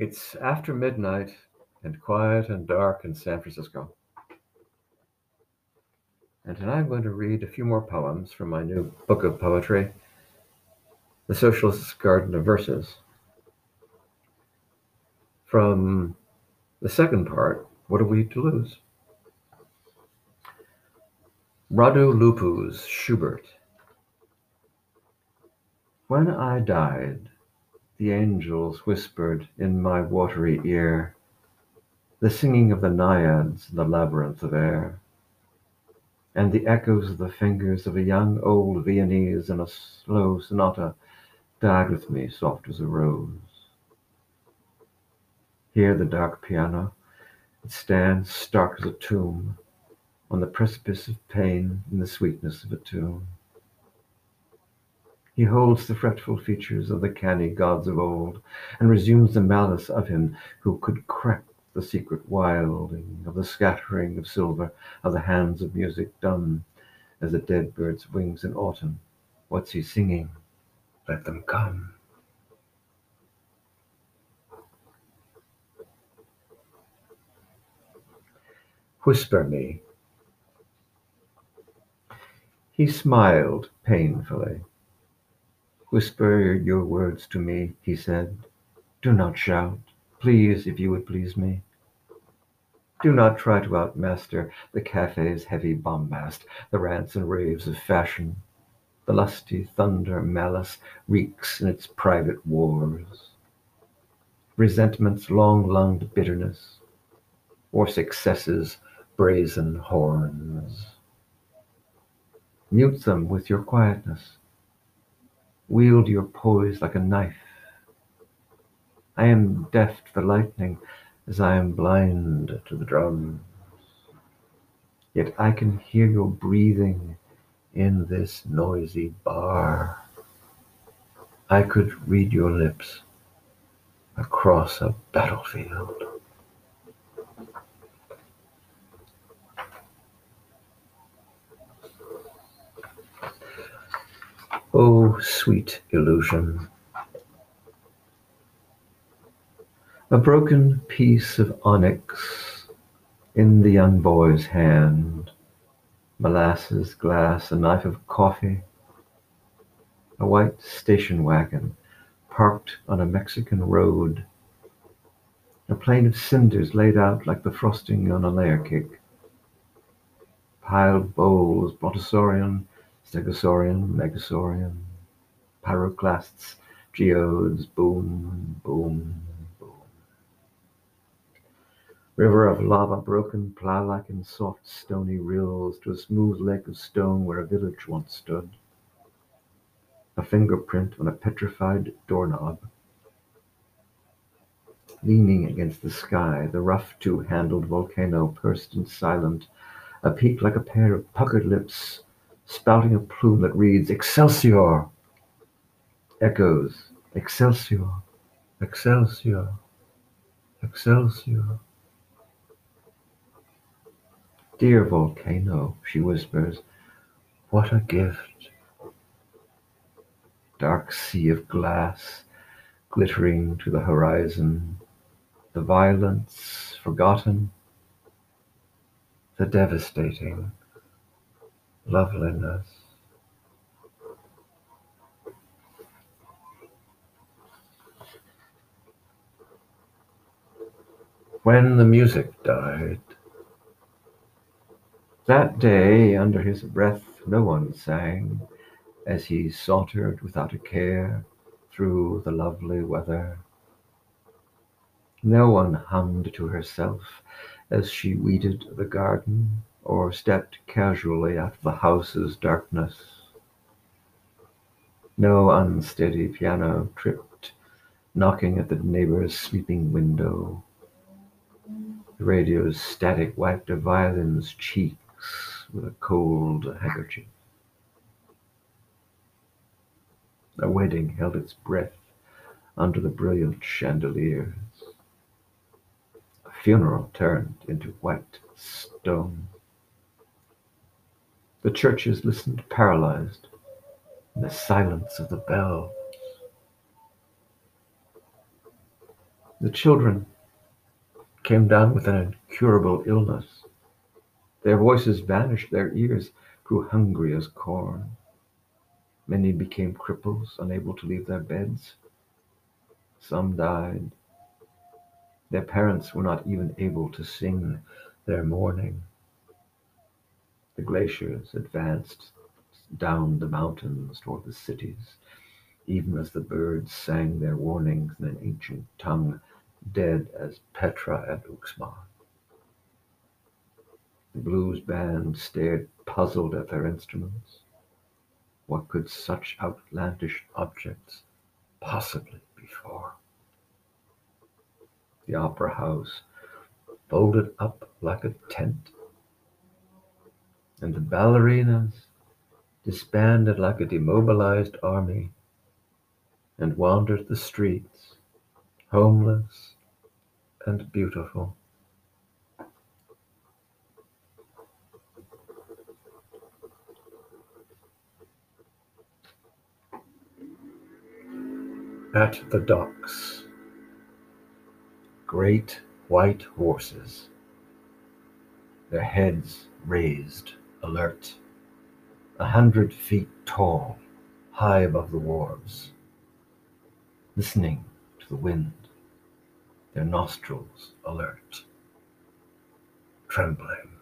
It's after midnight and quiet and dark in San Francisco. And tonight I'm going to read a few more poems from my new book of poetry, The Socialist's Garden of Verses. From the second part, What Are We to Lose? Radu Lupu's Schubert. When I died, the angels whispered in my watery ear the singing of the naiads in the labyrinth of air, and the echoes of the fingers of a young old Viennese in a slow sonata died with me soft as a rose. Here the dark piano, it stands stark as a tomb on the precipice of pain in the sweetness of a tune. He holds the fretful features of the canny gods of old, and resumes the malice of him who could crack the secret wilding of the scattering of silver of the hands of music dumb as a dead bird's wings in autumn. What's he singing? Let them come. Whisper me, he smiled painfully. Whisper your words to me, he said. Do not shout, please, if you would please me. Do not try to outmaster the cafe's heavy bombast, the rants and raves of fashion. The lusty thunder malice reeks in its private wars. Resentment's long lunged bitterness, or success's brazen horns. Mute them with your quietness. Wield your poise like a knife. I am deaf to the lightning as I am blind to the drums. Yet I can hear your breathing in this noisy bar. I could read your lips across a battlefield. Oh, sweet illusion. A broken piece of onyx in the young boy's hand, molasses glass, a knife of coffee, a white station wagon parked on a Mexican road, a plain of cinders laid out like the frosting on a layer cake, piled bowls, Montessorian Stegosaurian, Megasaurian, Pyroclasts, Geodes, boom, boom, boom. River of lava broken, plough-like in soft stony rills to a smooth lake of stone where a village once stood. A fingerprint on a petrified doorknob. Leaning against the sky, the rough two-handled volcano pursed and silent, a peak like a pair of puckered lips spouting a plume that reads Excelsior! Echoes Excelsior! Excelsior! Excelsior! Dear volcano, she whispers, what a gift! Dark sea of glass, glittering to the horizon, the violence forgotten, the devastating loveliness. When the music died, that day under his breath no one sang as he sauntered without a care through the lovely weather. No one hummed to herself as she weeded the garden or stepped casually out of the house's darkness. No unsteady piano tripped, knocking at the neighbor's sleeping window. The radio's static wiped a violin's cheeks with a cold handkerchief. A wedding held its breath under the brilliant chandeliers. A funeral turned into white stone. The churches listened paralyzed in the silence of the bells. The children came down with an incurable illness. Their voices vanished, their ears grew hungry as corn. Many became cripples, unable to leave their beds. Some died. Their parents were not even able to sing their mourning. The glaciers advanced down the mountains toward the cities, even as the birds sang their warnings in an ancient tongue, dead as Petra at Uxmal. The blues band stared puzzled at their instruments. What could such outlandish objects possibly be for? The opera house folded up like a tent, and the ballerinas disbanded like a demobilized army and wandered the streets, homeless and beautiful. At the docks, great white horses, their heads raised, alert, a hundred feet tall, high above the wharves, listening to the wind, their nostrils alert, trembling.